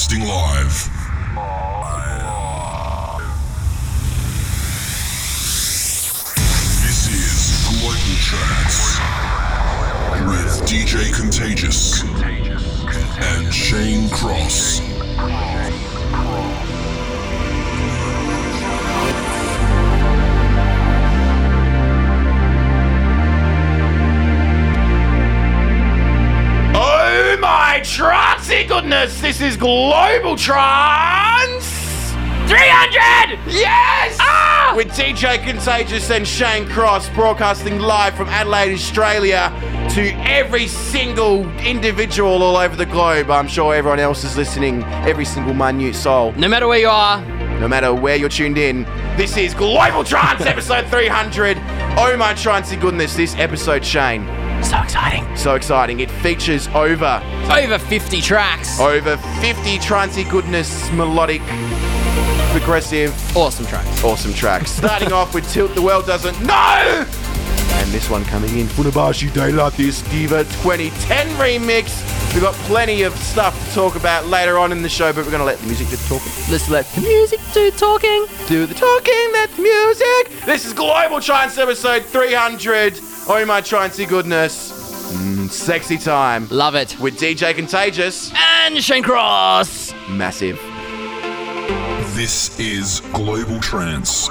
Broadcasting live. This is Global Trance with DJ Contagious and Shane Cross. Oh trancy goodness! This is Global Trance 300! Yes! Ah! With DJ Contagious and Shane Cross broadcasting live from Adelaide, Australia to every single individual all over the globe. I'm sure everyone else is listening, every single minute soul. No matter where you are, No matter where you're tuned in, this is Global Trance episode 300. Oh my trancy goodness, this episode, Shane. So exciting. So exciting. It features over Over 50 tracks. over 50 trancy goodness melodic progressive Awesome tracks. awesome tracks starting off with tilt the world doesn't know and this one coming in funabashi Daylight this diva 2010 remix we've got plenty of stuff to talk about later on in the show but we're gonna let the music do the talking Let's let the music do talking. do the talking let the music this is global trance episode 300 oh my trancy goodness Mm, sexy time Love it. with dj contagious And Shane Cross. massive This is Global Trance.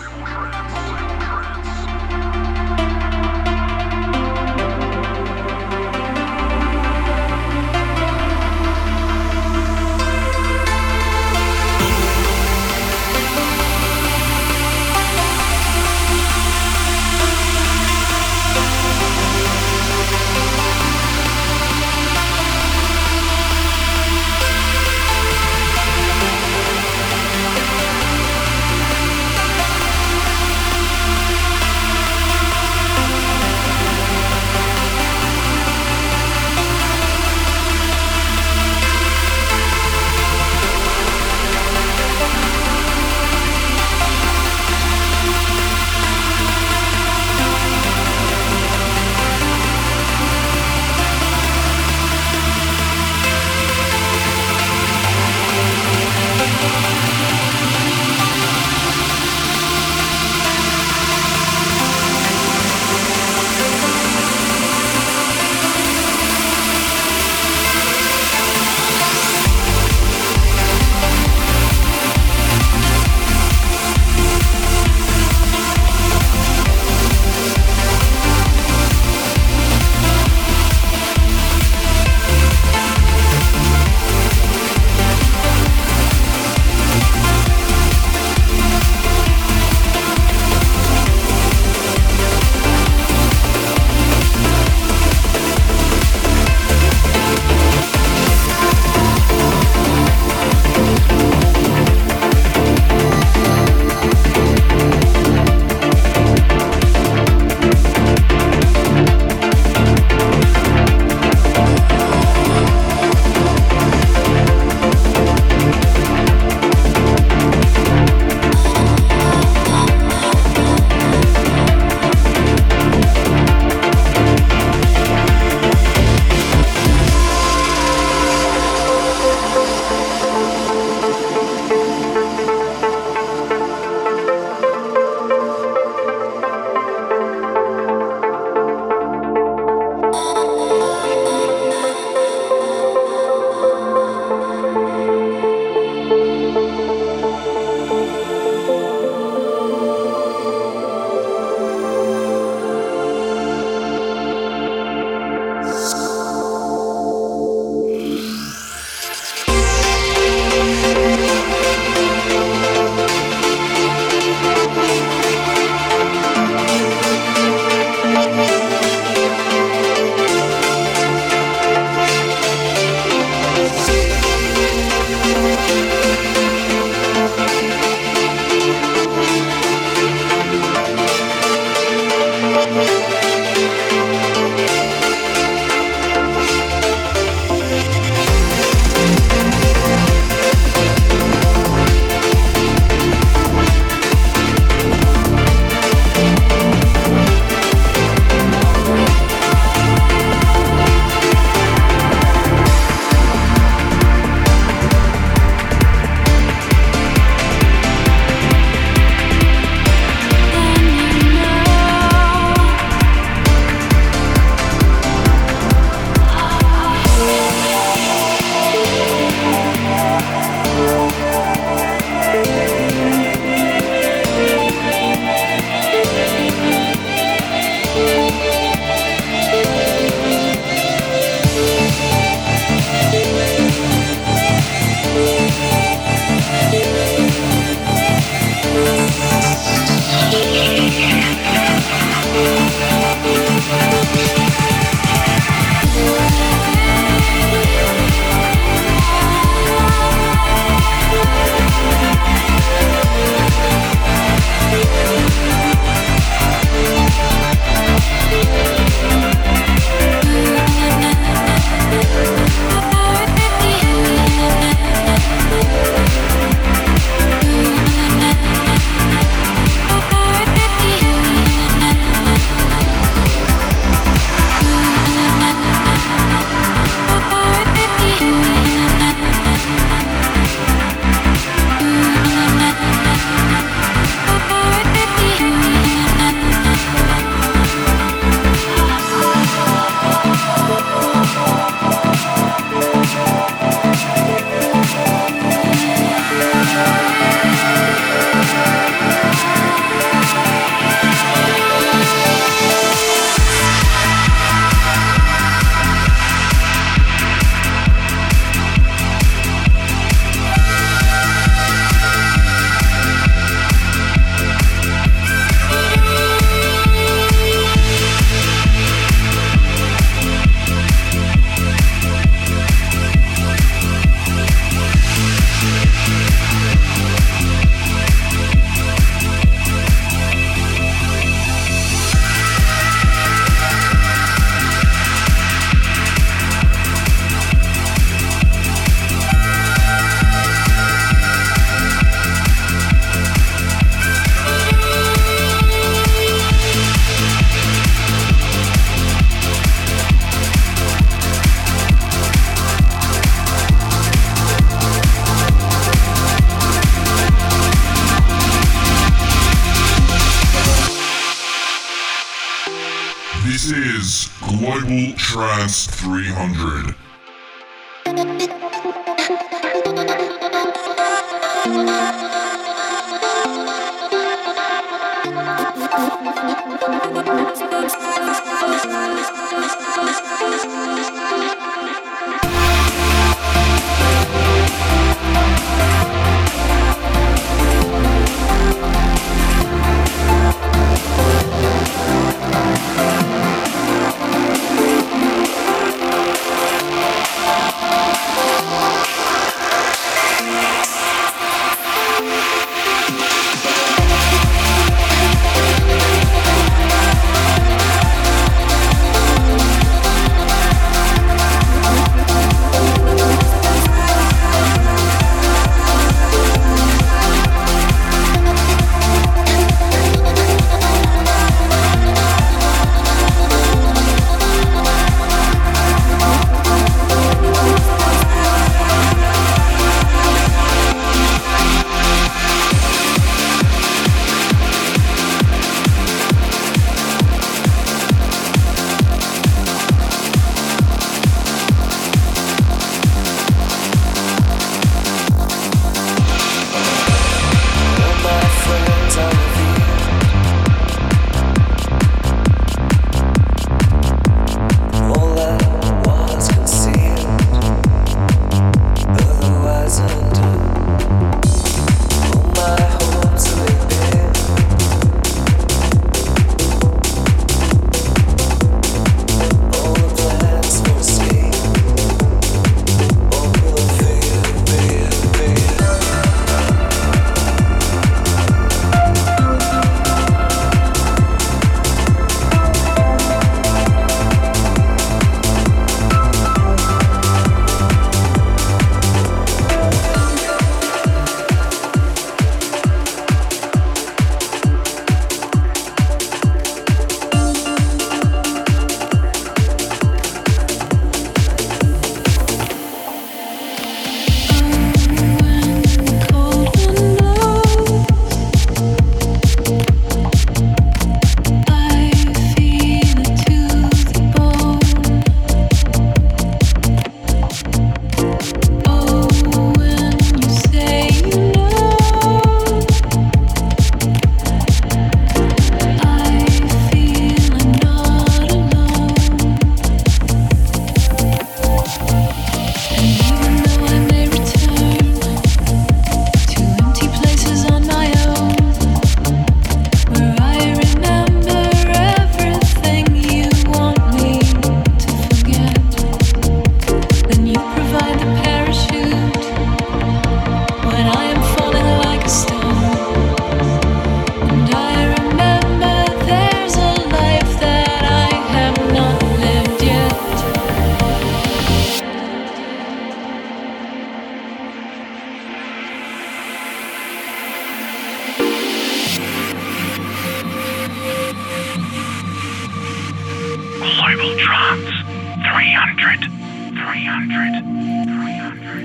Trance 300.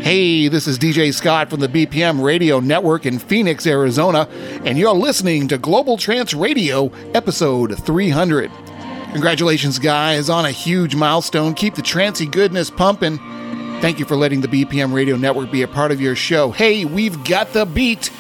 Hey, this is DJ Scott from the BPM Radio Network in Phoenix, Arizona, and you're listening to Global Trance Radio, episode 300. Congratulations, guys, on a huge milestone. Keep the trancy goodness pumping. Thank you for letting the BPM Radio Network be a part of your show. Hey, we've got the beat.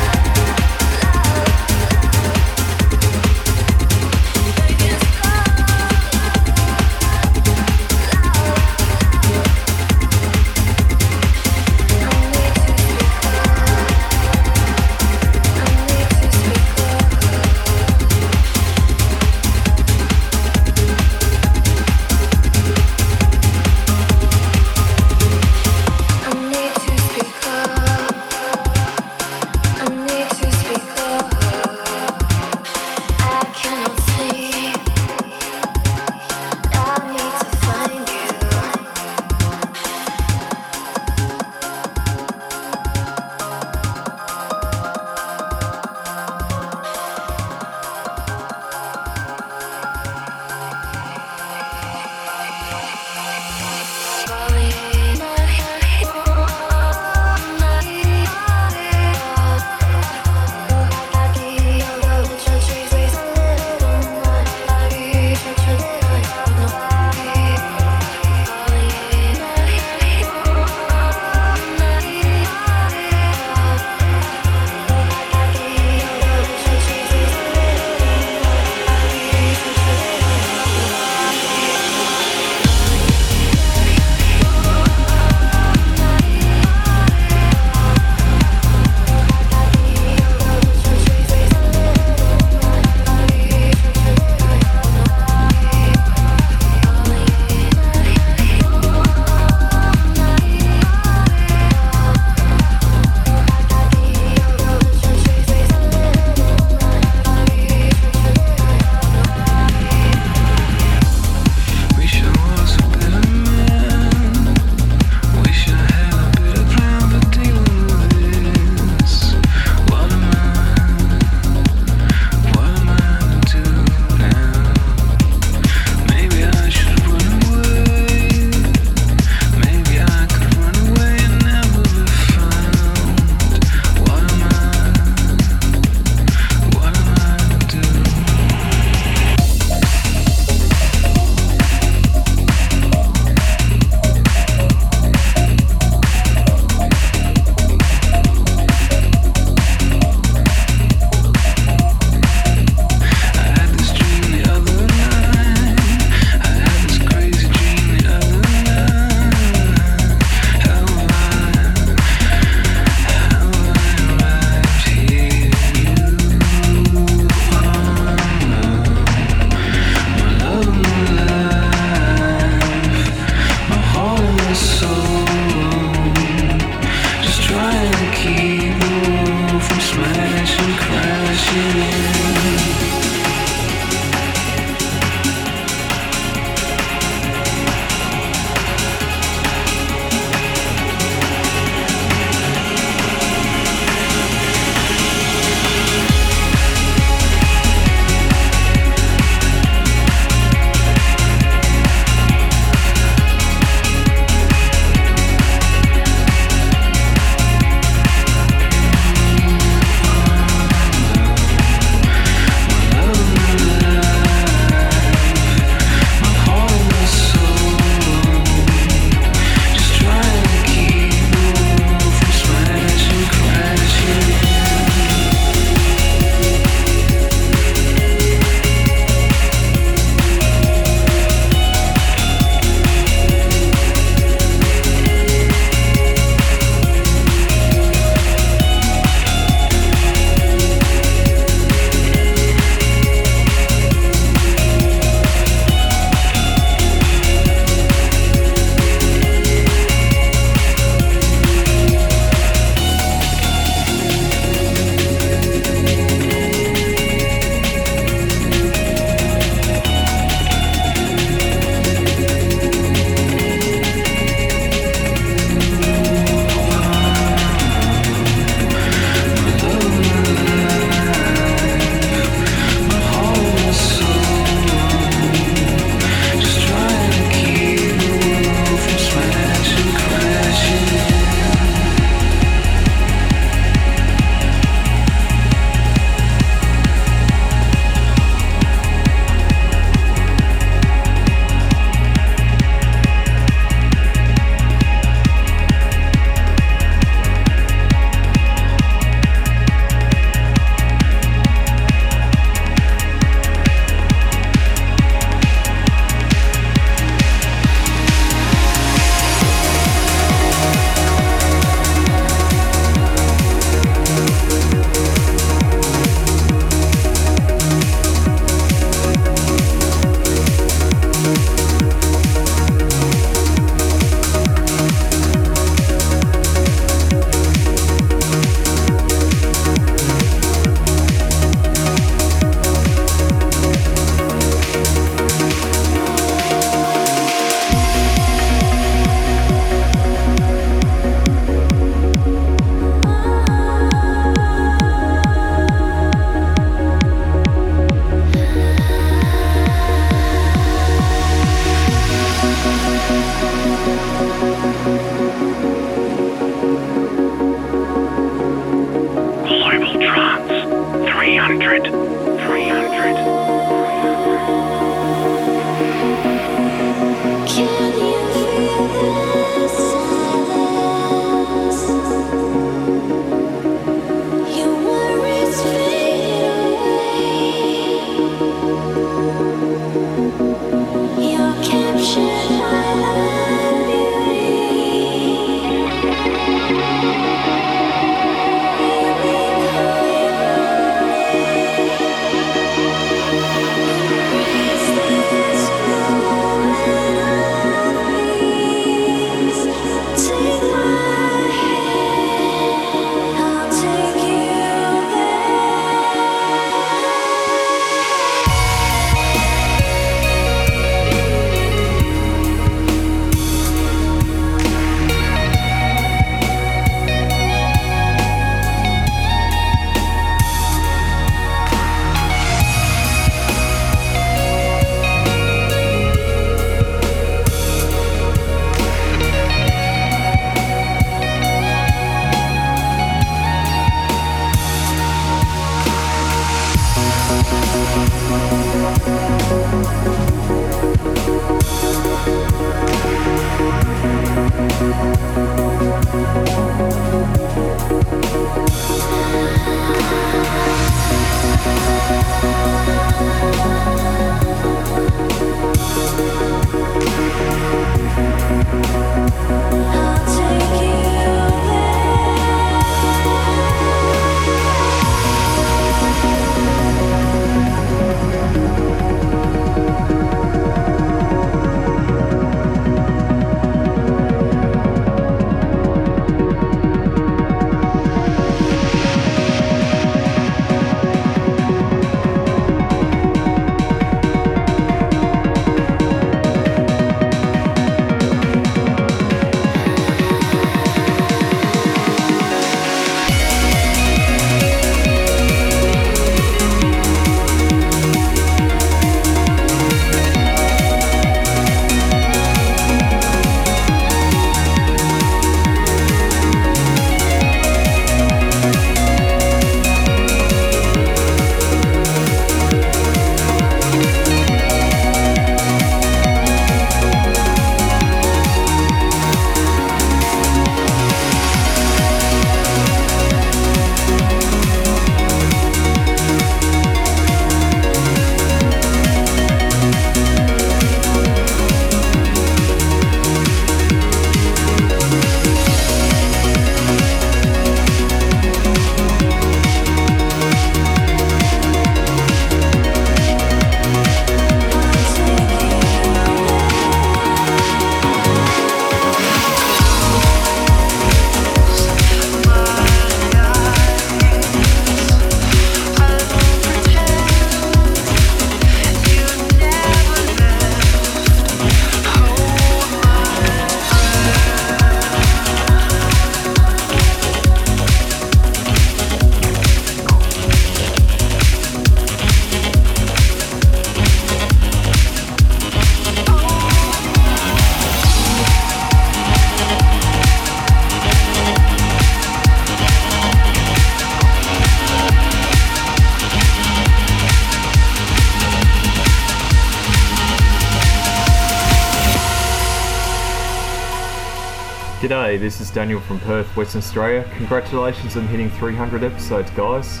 This is Daniel from Perth, Western Australia. Congratulations on hitting 300 episodes, guys.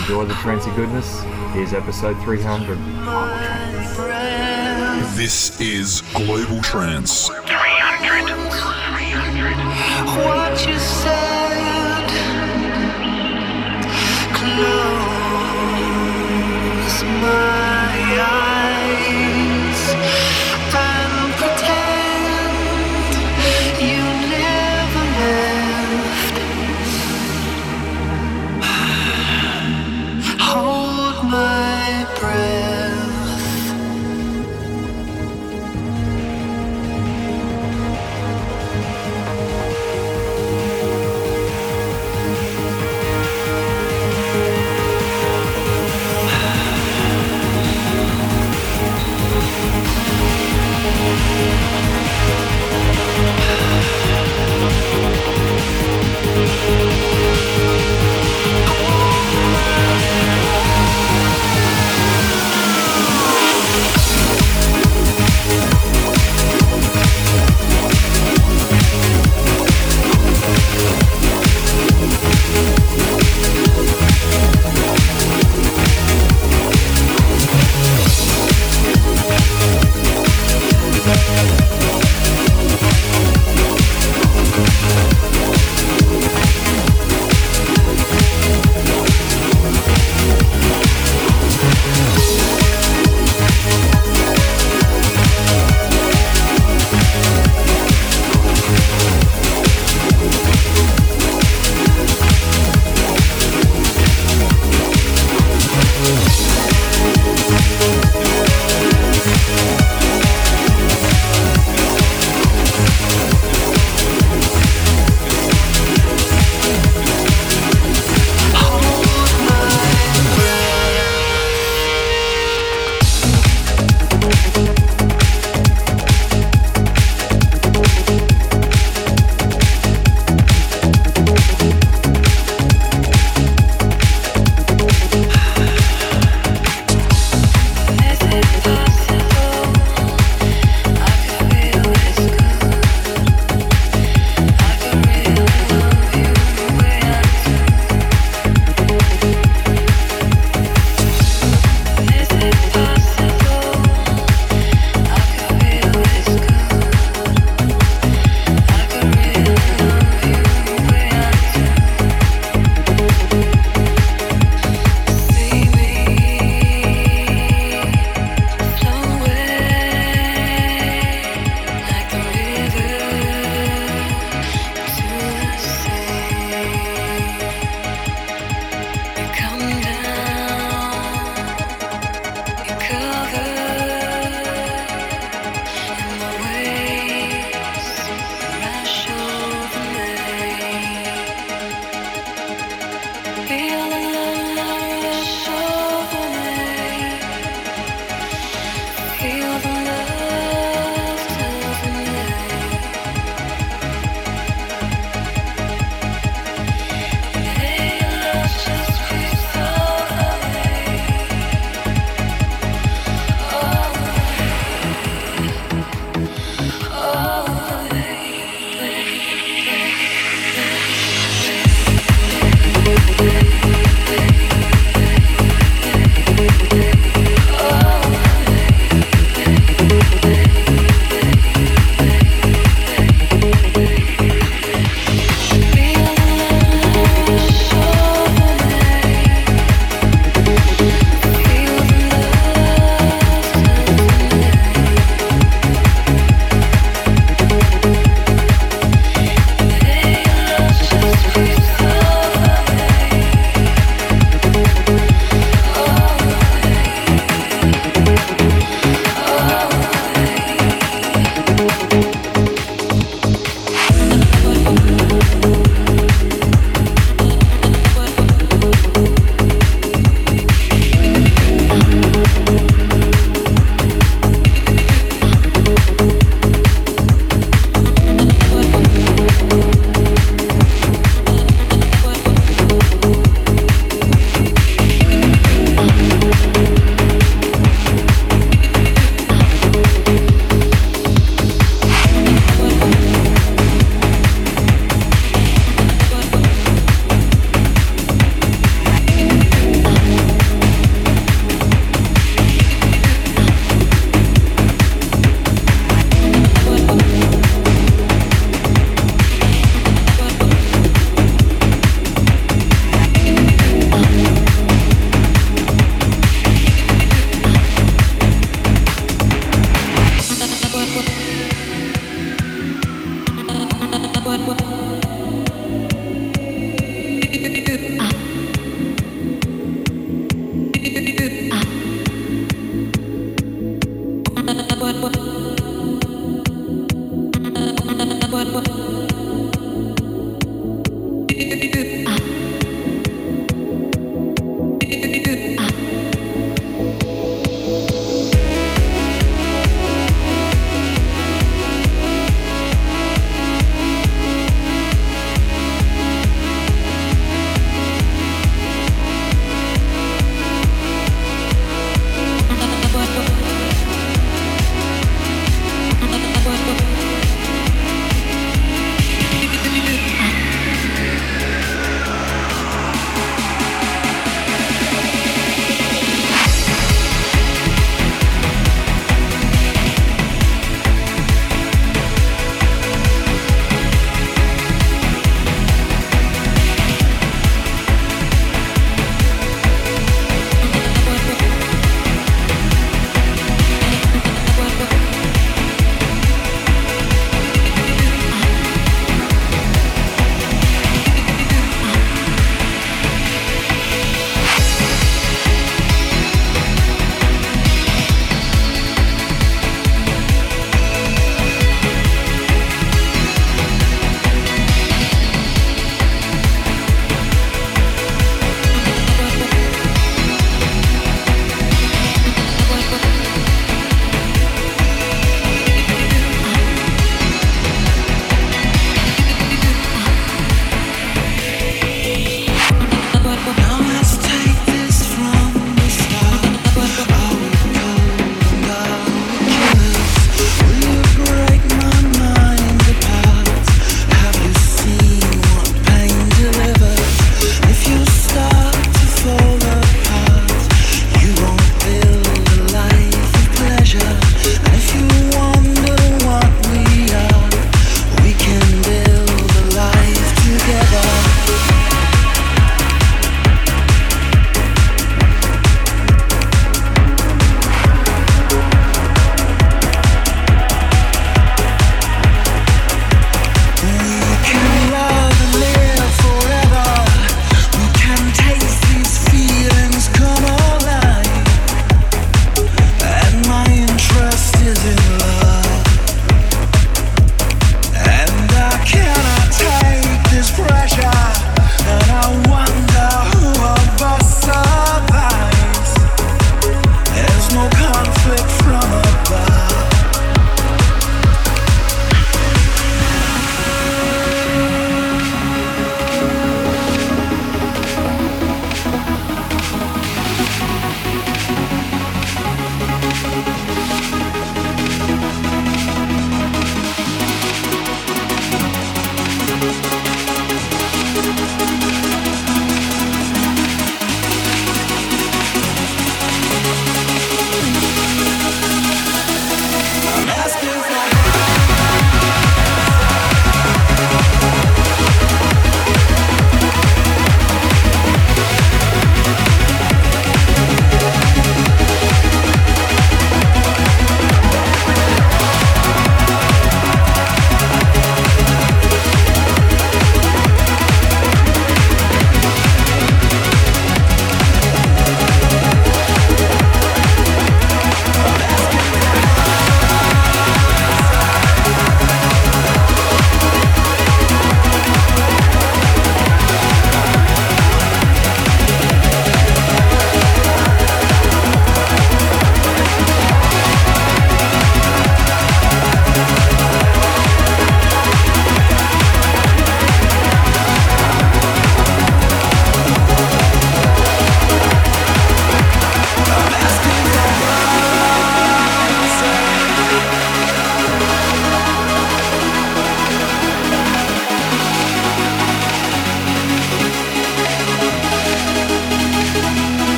Enjoy the trancy goodness. Here's episode 300. This is Global Trance. 300. 300. What you said. Close my eyes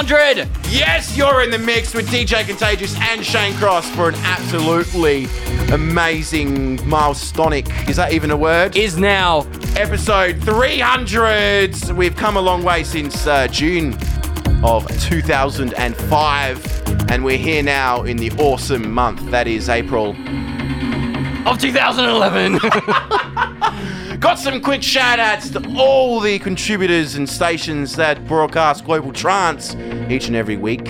100. Yes, you're in the mix with DJ Contagious and Shane Cross for an absolutely amazing milestonic. Is that even a word? Is now. Episode 300. We've come a long way since uh, June of 2005, and we're here now in the awesome month that is April of 2011. Got some quick shout outs to all the contributors and stations that broadcast Global Trance each and every week.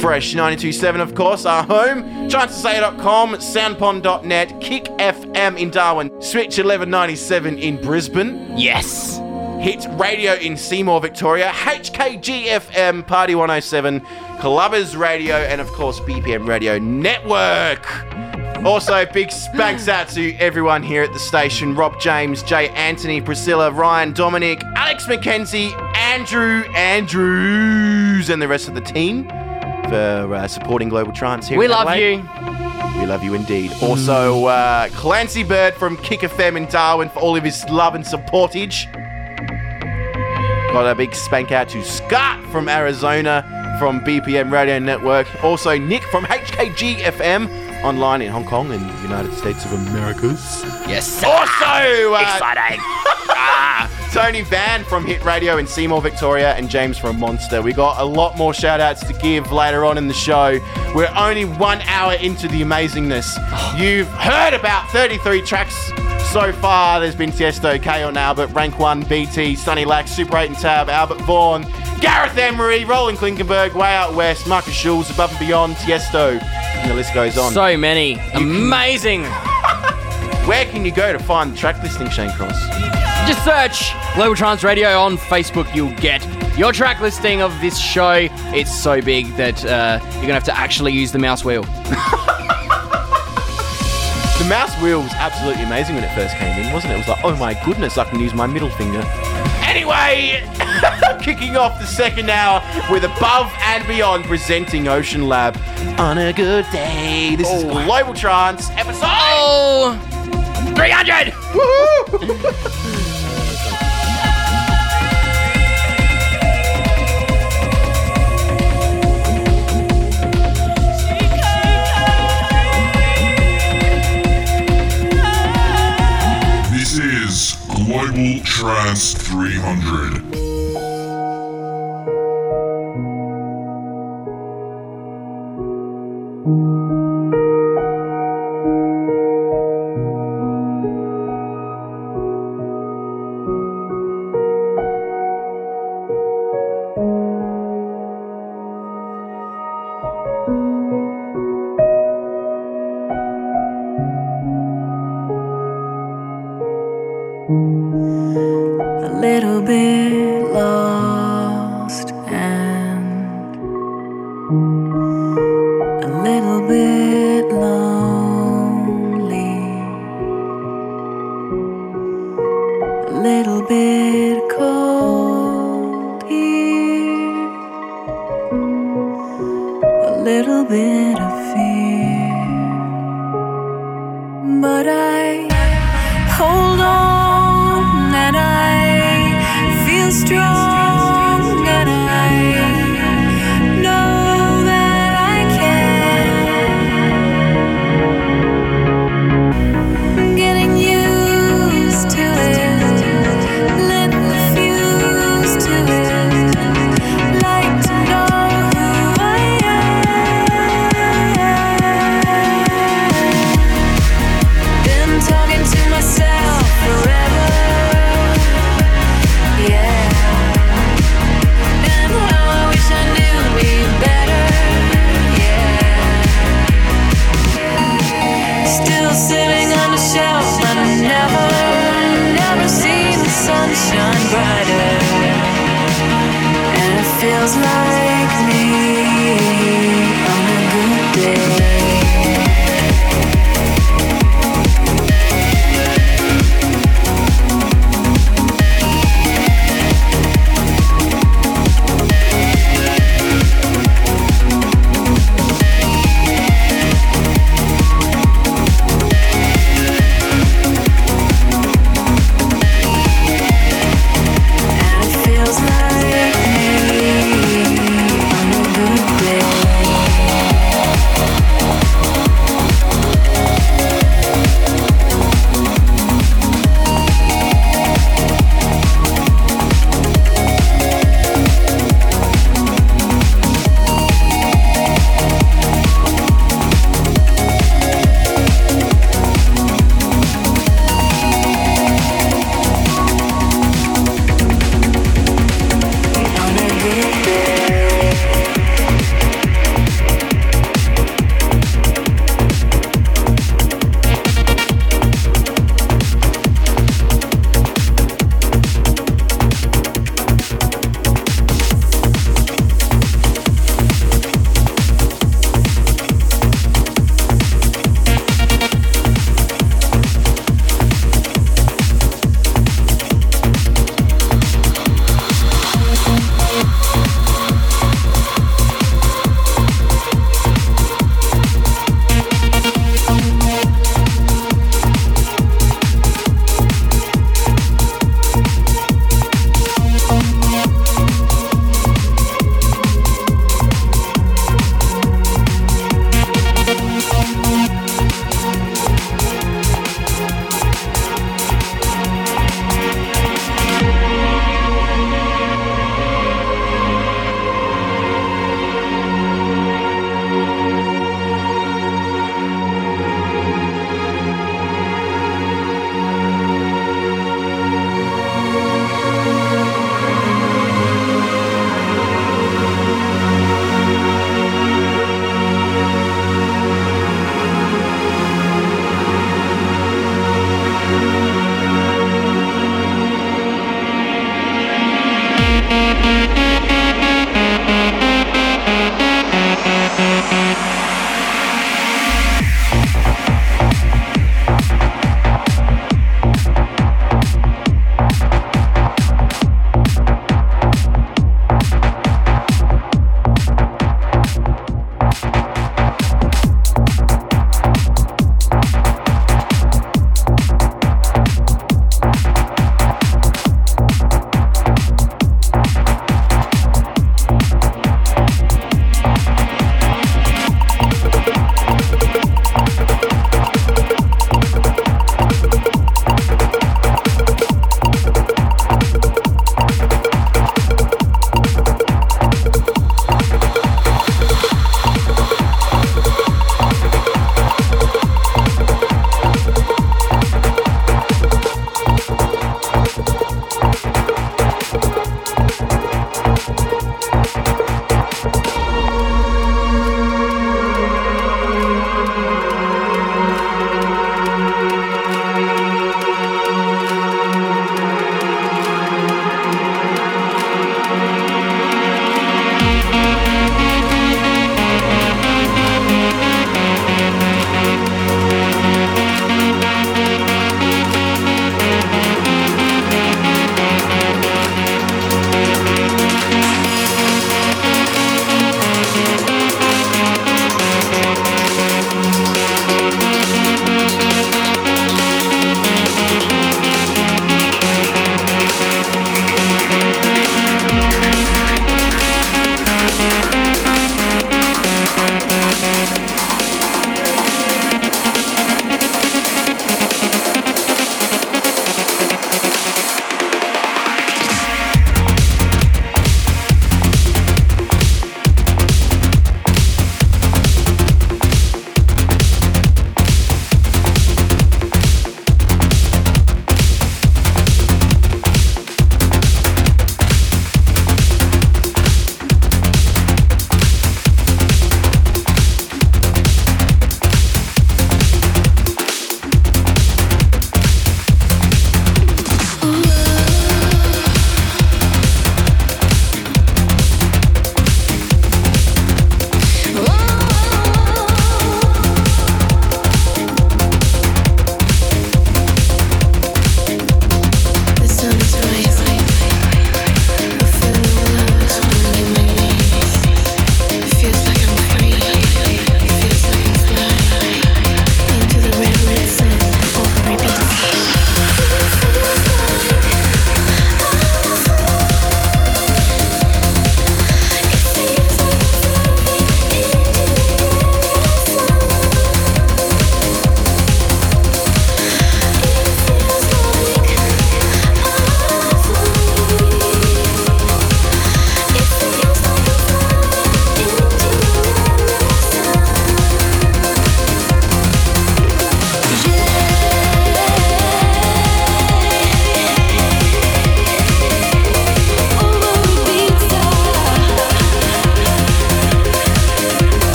Fresh 927, of course, our home. Trancesayer.com, soundpond.net, Kick FM in Darwin, Switch 1197 in Brisbane, yes. Hit Radio in Seymour, Victoria, HKGFM, Party 107, Clubbers Radio, and of course, BPM Radio Network. Also, big spanks out to everyone here at the station Rob James, Jay Anthony, Priscilla, Ryan, Dominic, Alex McKenzie, Andrew Andrews, and the rest of the team for uh, supporting Global Trance here We love Adelaide. you. We love you indeed. Also, uh, Clancy Bird from Kick FM in Darwin for all of his love and supportage. Got a big spank out to Scott from Arizona from BPM Radio Network. Also, Nick from HKG FM online in Hong Kong and the United States of Americas. Yes. Also, uh, Exciting. Tony Van from Hit Radio in Seymour, Victoria, and James from Monster. We got a lot more shout outs to give later on in the show. We're only one hour into the amazingness. You've heard about 33 tracks so far. There's been Tiesto, Kyau and Albert, Rank 1, BT, Sunny Lax, Super 8 and Tab, Albert Vaughan, Gareth Emery, Roland Klinkenberg, Way Out West, Markus Schulz, Above and Beyond, Tiesto, and the list goes on. So many. Amazing. Where can you go to find the track listing, Shane Cross? Just search Global Trance Radio on Facebook. You'll get your track listing of this show. It's so big that uh, you're going to have to actually use the mouse wheel. The mouse wheel was absolutely amazing when it first came in, wasn't it? It was like, oh my goodness, I can use my middle finger. Anyway, kicking off the second hour with Above and Beyond presenting Oceanlab on a good day. This is oh. Global Trance episode. Oh! 300! This Global Trance 300.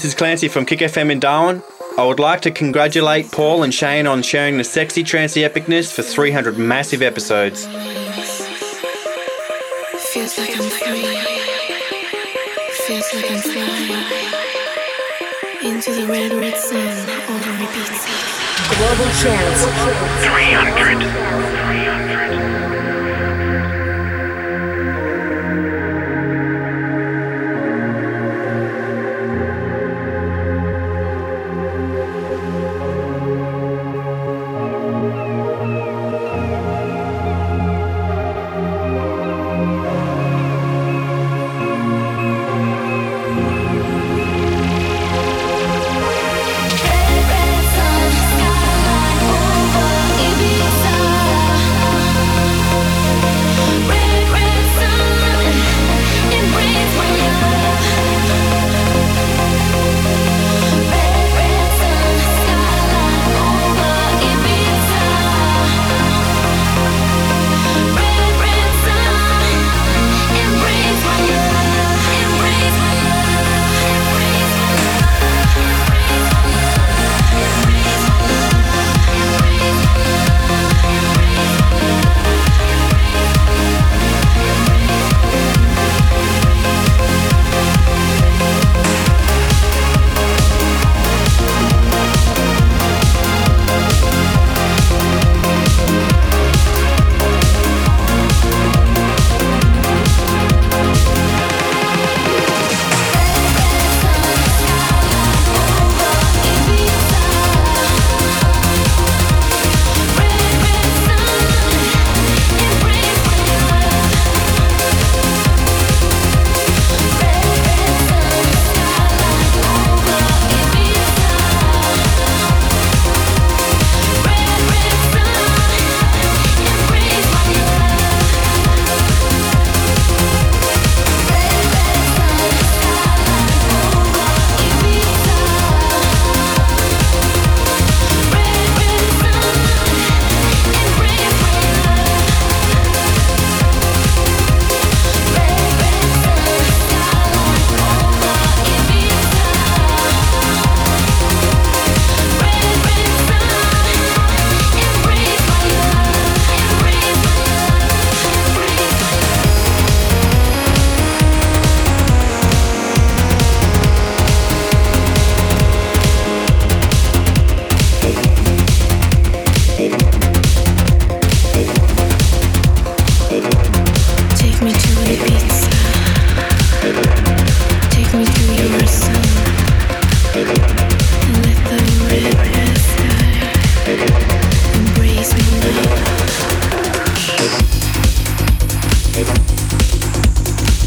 This is Clancy from Kick FM in Darwin. I would like to congratulate Paul and Shane on sharing the sexy trancy epicness for 300 massive episodes. Feels like I'm free. Feels like I'm flying into the red, red sun over repeat. Global Trance. 300. 300.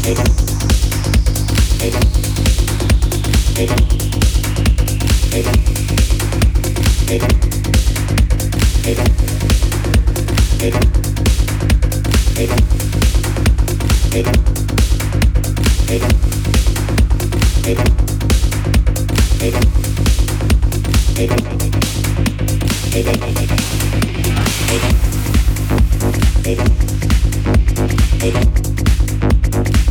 Hey,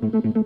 Thank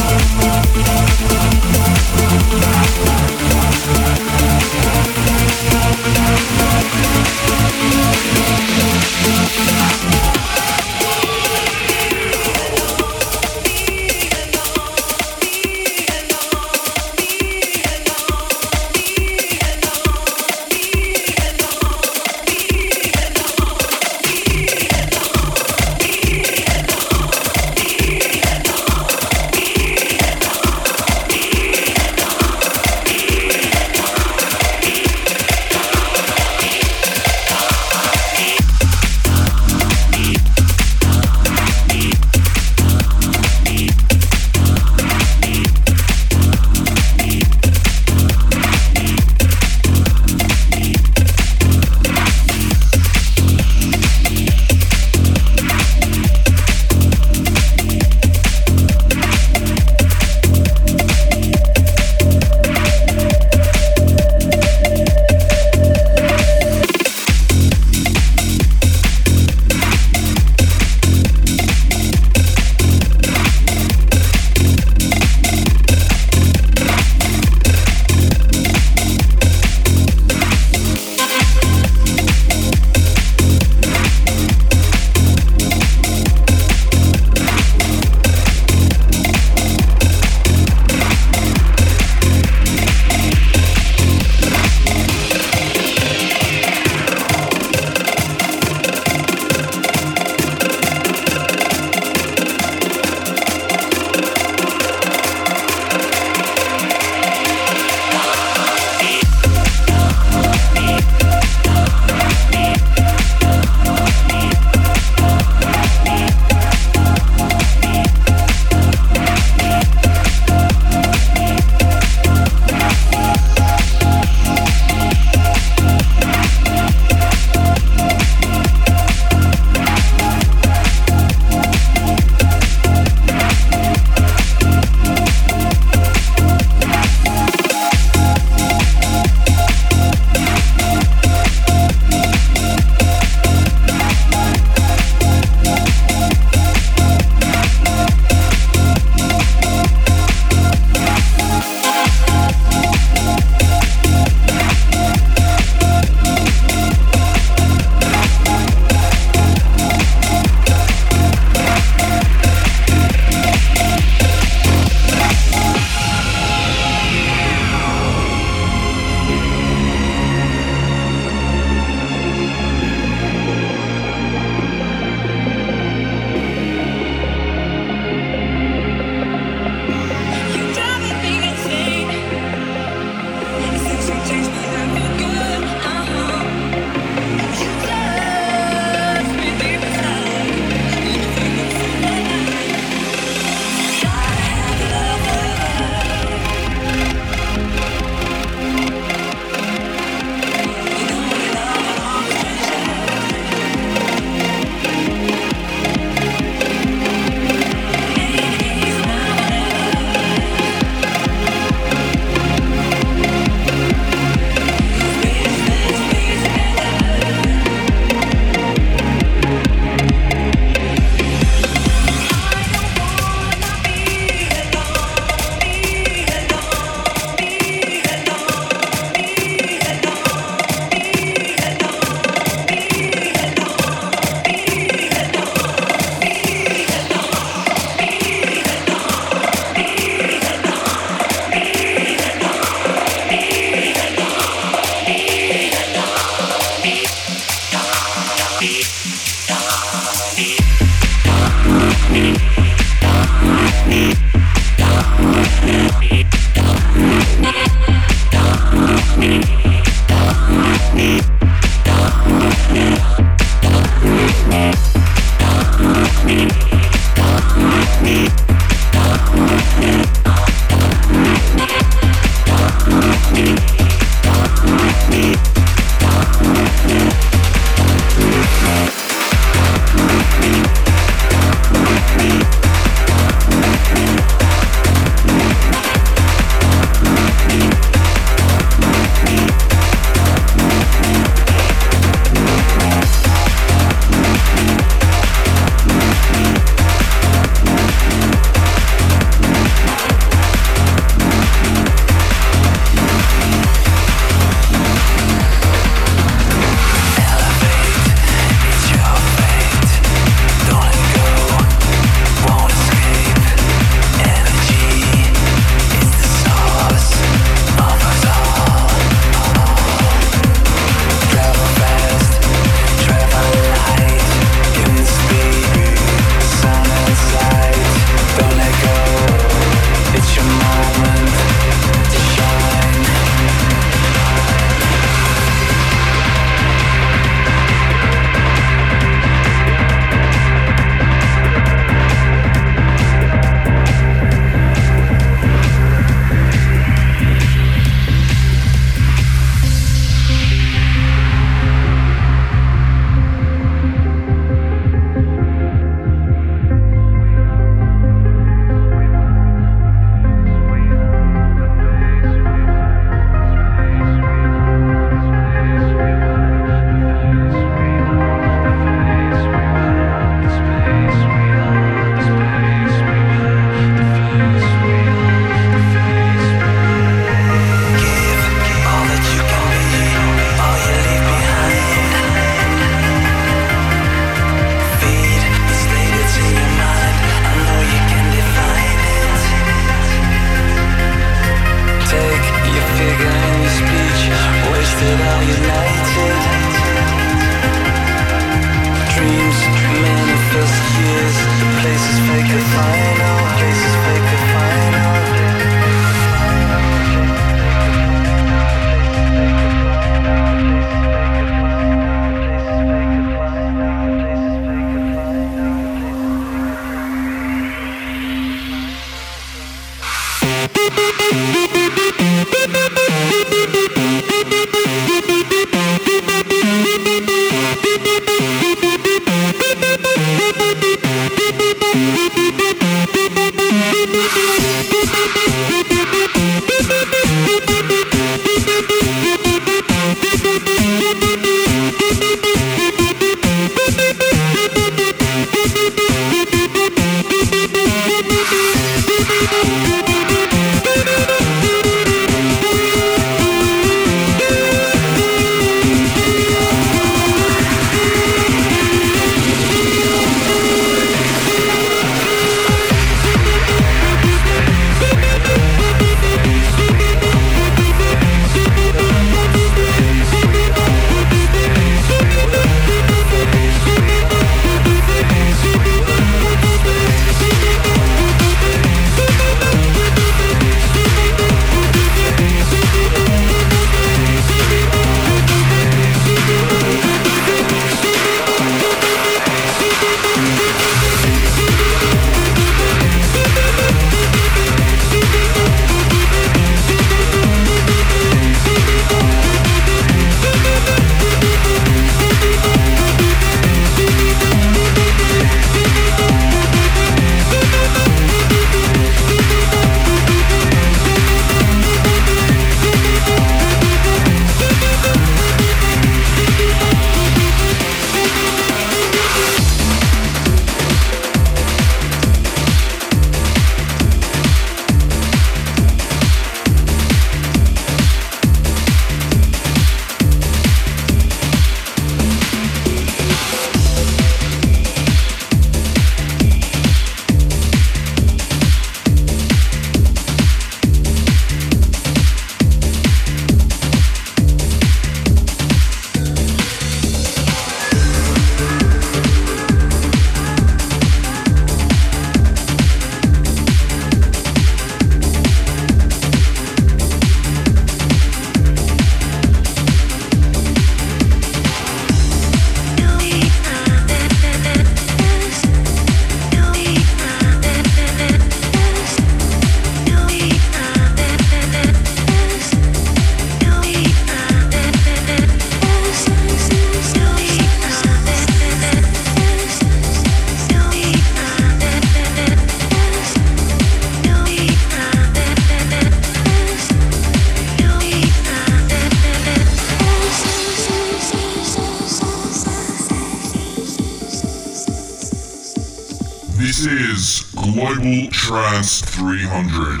300. 300.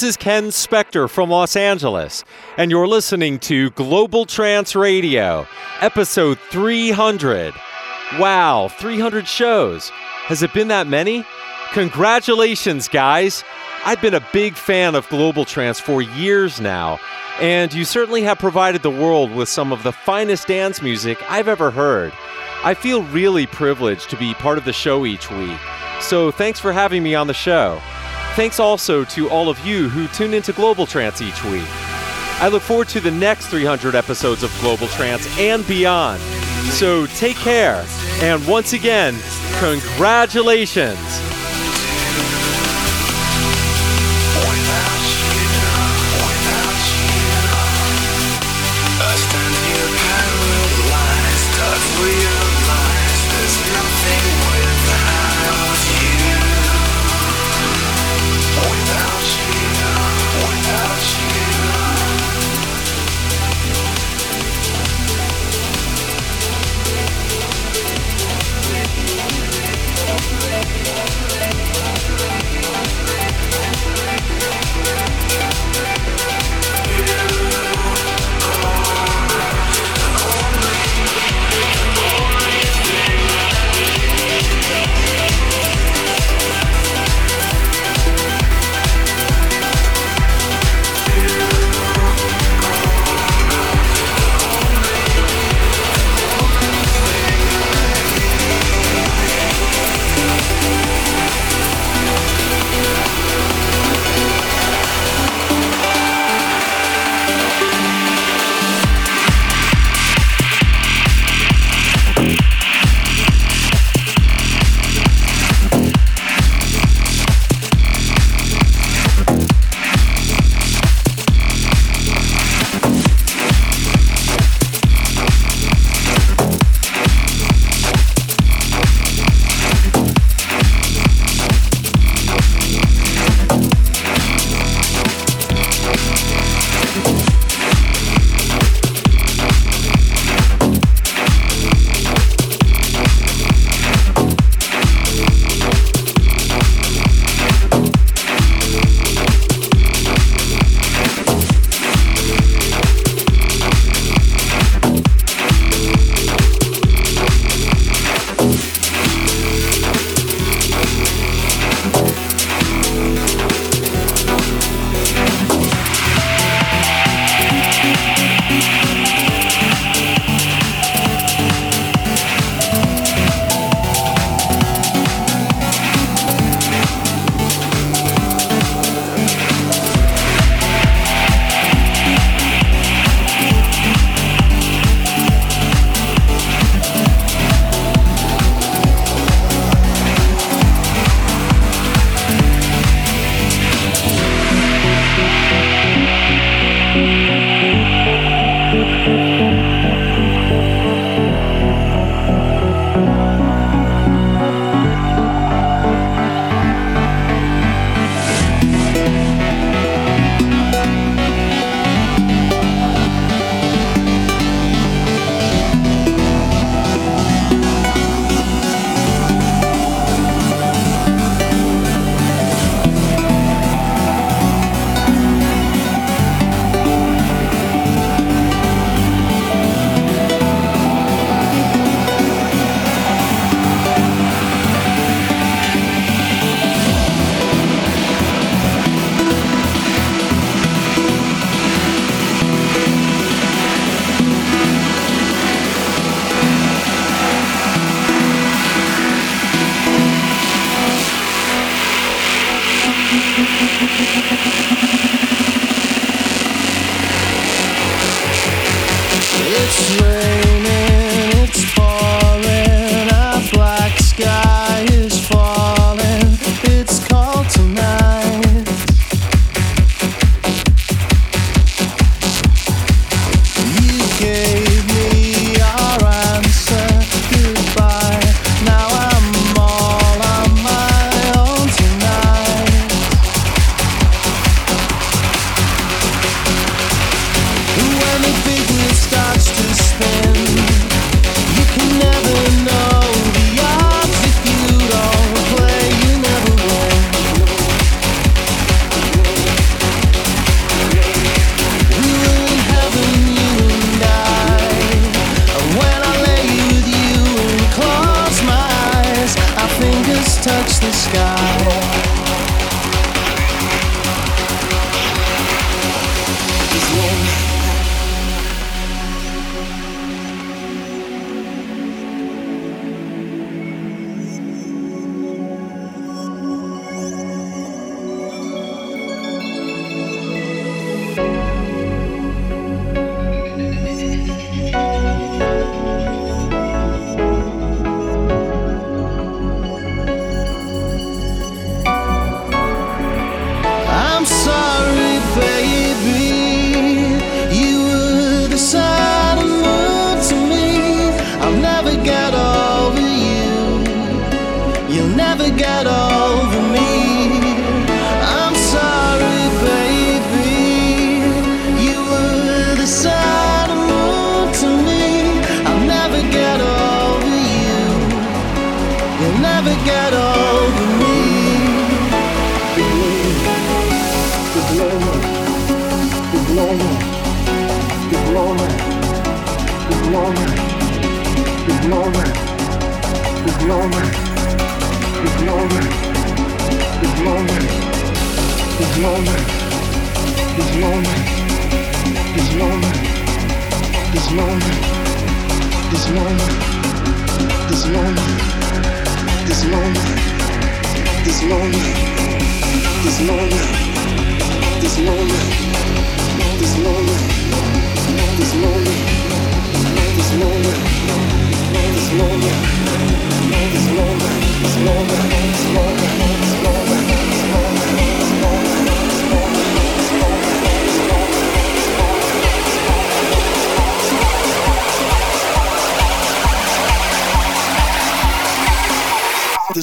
This is Ken Spector from Los Angeles, and you're listening to Global Trance Radio, episode 300. Wow, 300 shows. Has it been that many? Congratulations, guys! I've been a big fan of Global Trance for years now, and you certainly have provided the world with some of the finest dance music I've ever heard. I feel really privileged to be part of the show each week, so thanks for having me on the show. Thanks also to all of you who tune into Global Trance each week. I look forward to the next 300 episodes of Global Trance and beyond. So take care, and once again, congratulations!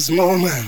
This moment.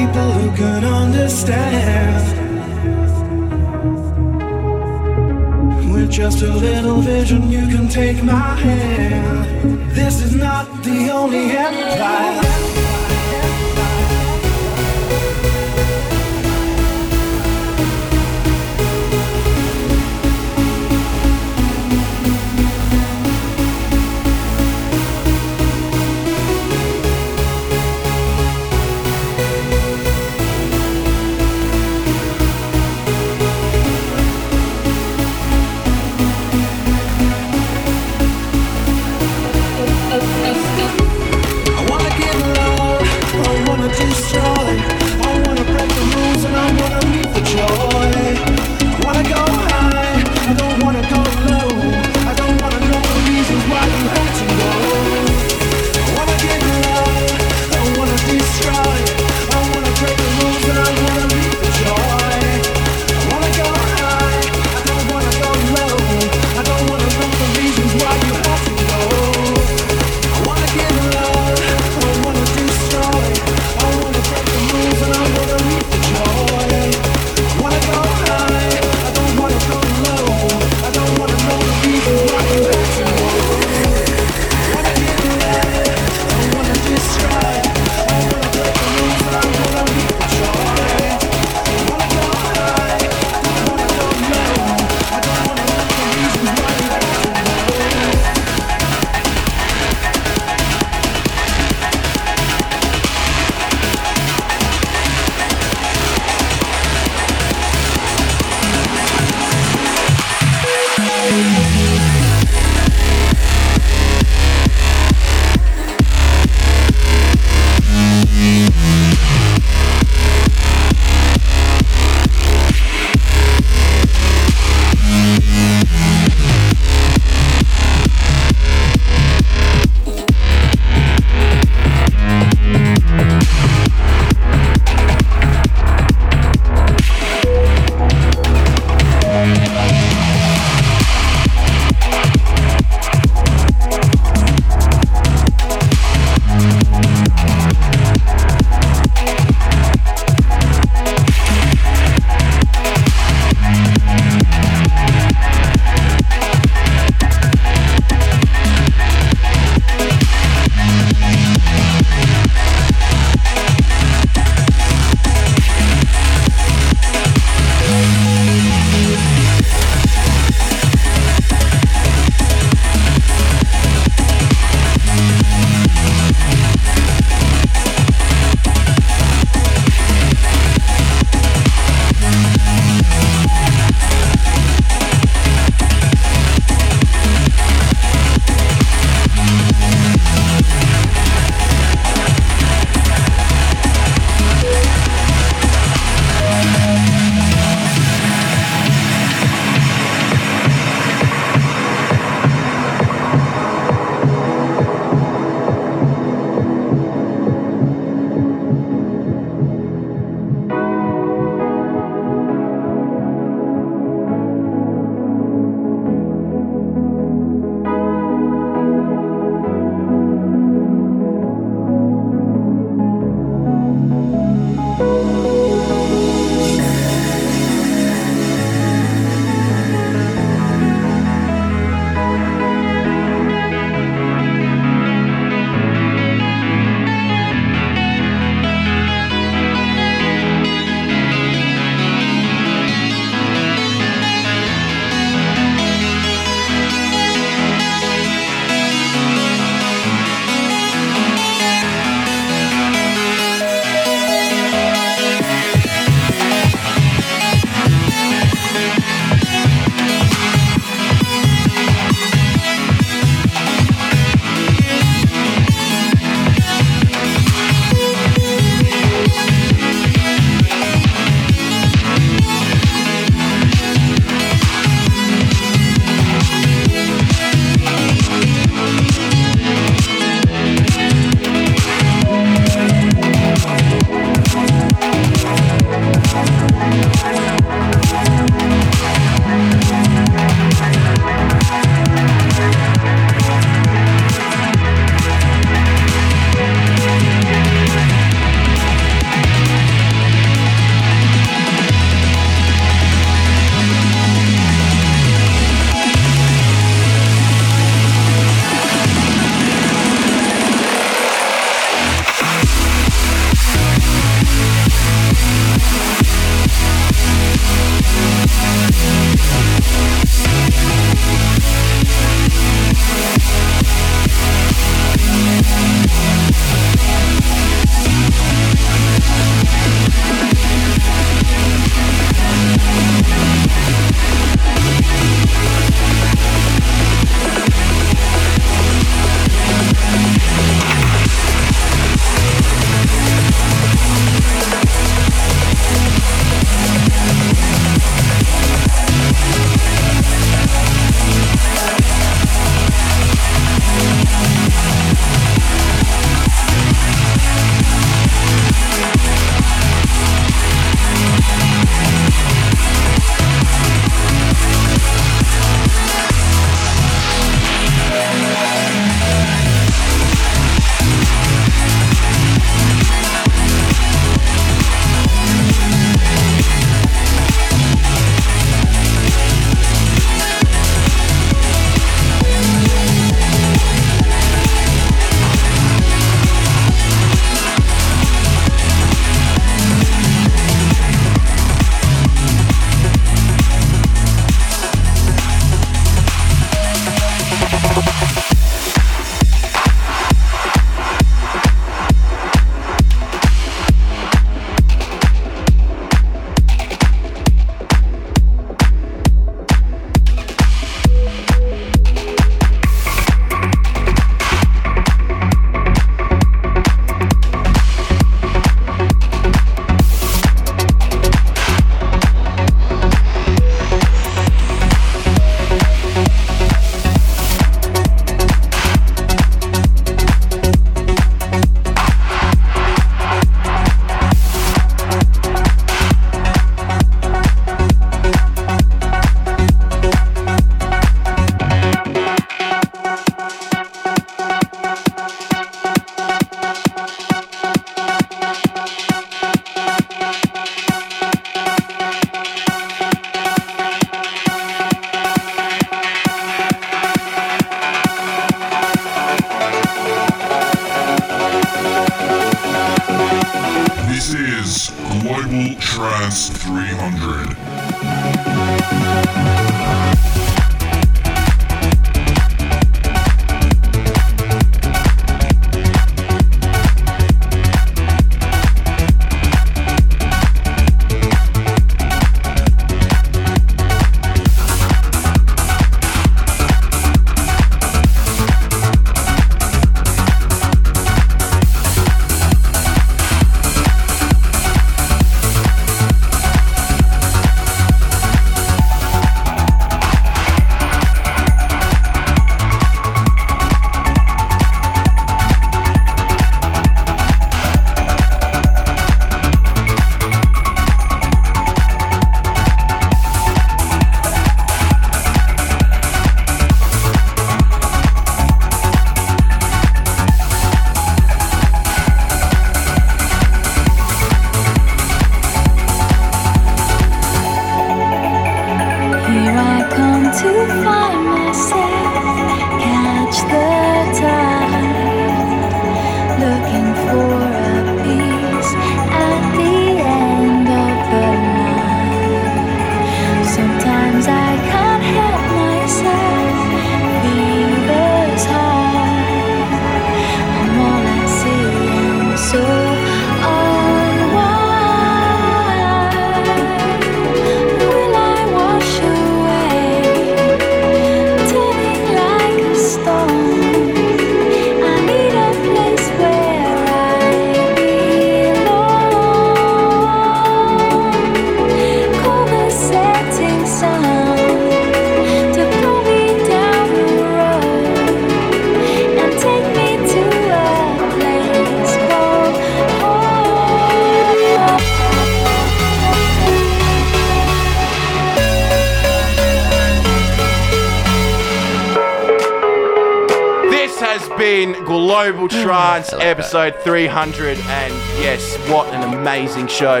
Episode 300, and yes, what an amazing show.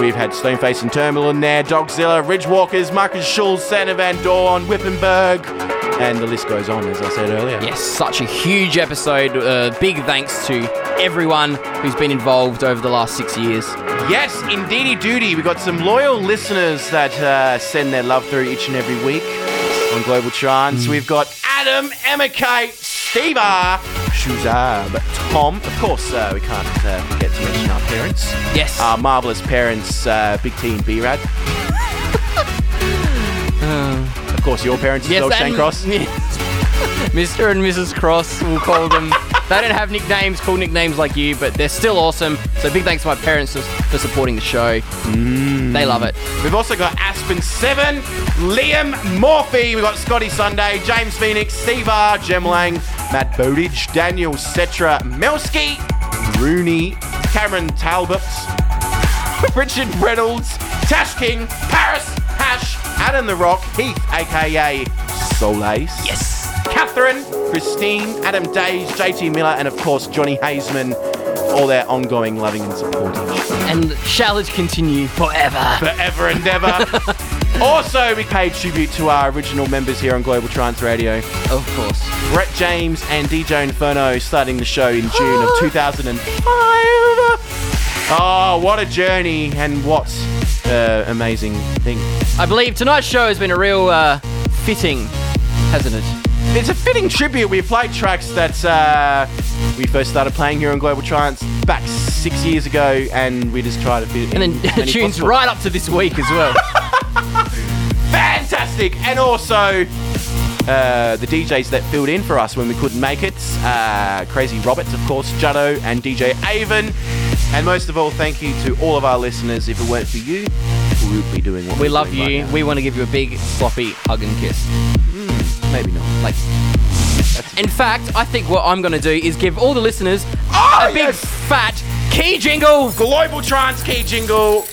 We've had Stoneface and Terminal in there, Dogzilla, Ridgewalkers, Markus Schulz, Sander van Doorn, Wippenberg, and the list goes on, as I said earlier. Yes, such a huge episode. Uh, big thanks to everyone who's been involved over the last six years. Yes, indeedy duty. We've got some loyal listeners that uh, send their love through each and every week on Global Trance. We've got Adam, Emma Kate, Steve R, Shuzab, Tom. Of course, uh, we can't uh, forget to mention our parents. Yes. Our marvellous parents, uh, Big T and B-Rad. of course, your parents as well, Shane Cross. Mr. and Mrs. Cross, we'll call them. they don't have nicknames, cool nicknames like you, but they're still awesome. So big thanks to my parents for, supporting the show. They love it. We've also got Aspen Seven, Liam Morphy, we've got Scotty Sunday, James Phoenix, Steve R, Jem Lang, Matt Bowditch, Daniel Setra Melski, Rooney, Cameron Talbot, Richard Reynolds, Tash King, Paris, Hash, Adam the Rock, Heath, aka Solace. Yes. Catherine, Christine, Adam Days, JT Miller, and of course Johnny Hazeman. All their ongoing loving and supporting. And shall it continue forever? Forever and ever. also, we paid tribute to our original members here on Global Trance Radio. Of course. Brett James and DJ Inferno starting the show in June of 2005. Oh, what a journey and what uh, amazing thing. I believe tonight's show has been a real uh, fitting, hasn't it? It's a fitting tribute. We played tracks that uh, we first started playing here on Global Trance back six years ago, and we just tried to fit it And then tunes possible- right up to this week as well. And also, uh, the DJs that filled in for us when we couldn't make it uh, Crazy Roberts, of course, Juddo, and DJ Avon. And most of all, thank you to all of our listeners. If it weren't for you, we would be doing what we we're love doing you. right we want to give you a big, sloppy hug and kiss. Maybe not. Like, in fact, I think what I'm going to do is give all the listeners Oh, a big fat key jingle. Global Trance Key Jingle.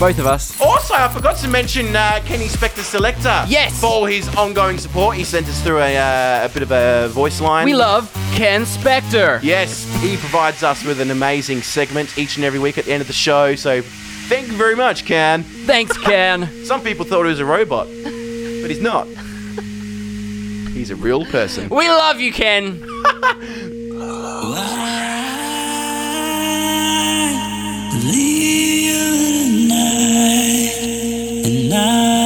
Both of us. Also, I forgot to mention uh, Kenny Spector Selector. Yes. For all his ongoing support. He sent us through a, uh, a bit of a voice line. We love Ken Spector. Yes, he provides us with an amazing segment each and every week at the end of the show. So thank you very much, Ken. Thanks, Ken. Some people thought he was a robot, but he's not. He's a real person. We love you, Ken. And I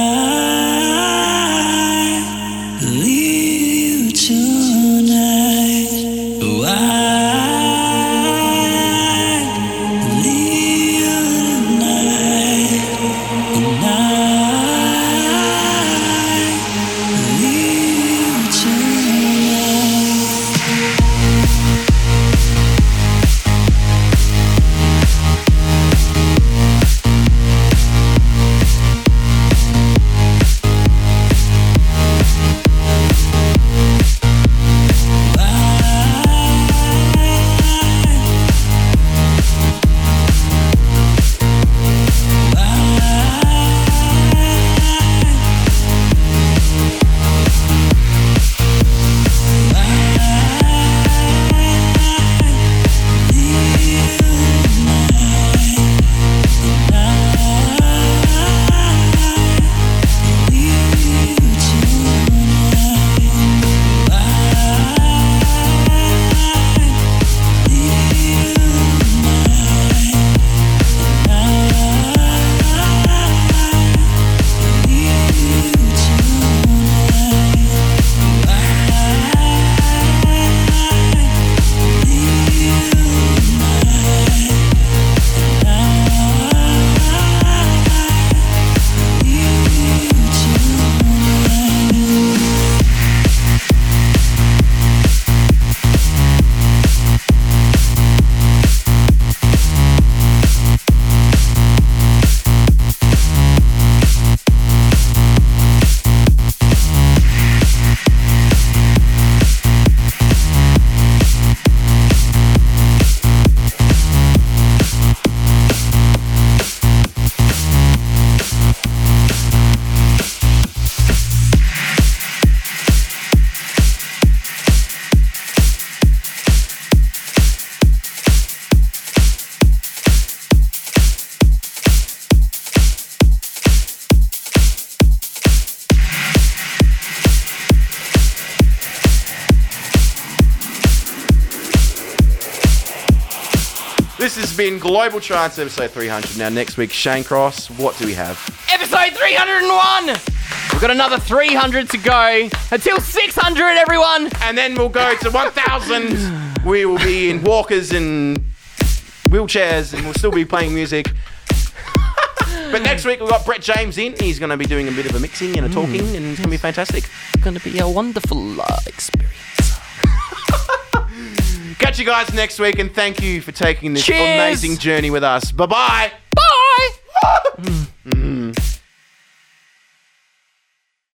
Global Trance episode 300. Now, next week, Shane Cross, what do we have? Episode 301! We've got another 300 to go until 600, everyone! And then we'll go to 1,000. we will be in walkers and wheelchairs and we'll still be playing music. but next week, we've got Brett James in. He's going to be doing a bit of a mixing and a talking, and it's going to be fantastic. It's going to be a wonderful uh, experience. Catch you guys next week, and thank you for taking this Cheers. amazing journey with us. Bye bye. Bye! Mm.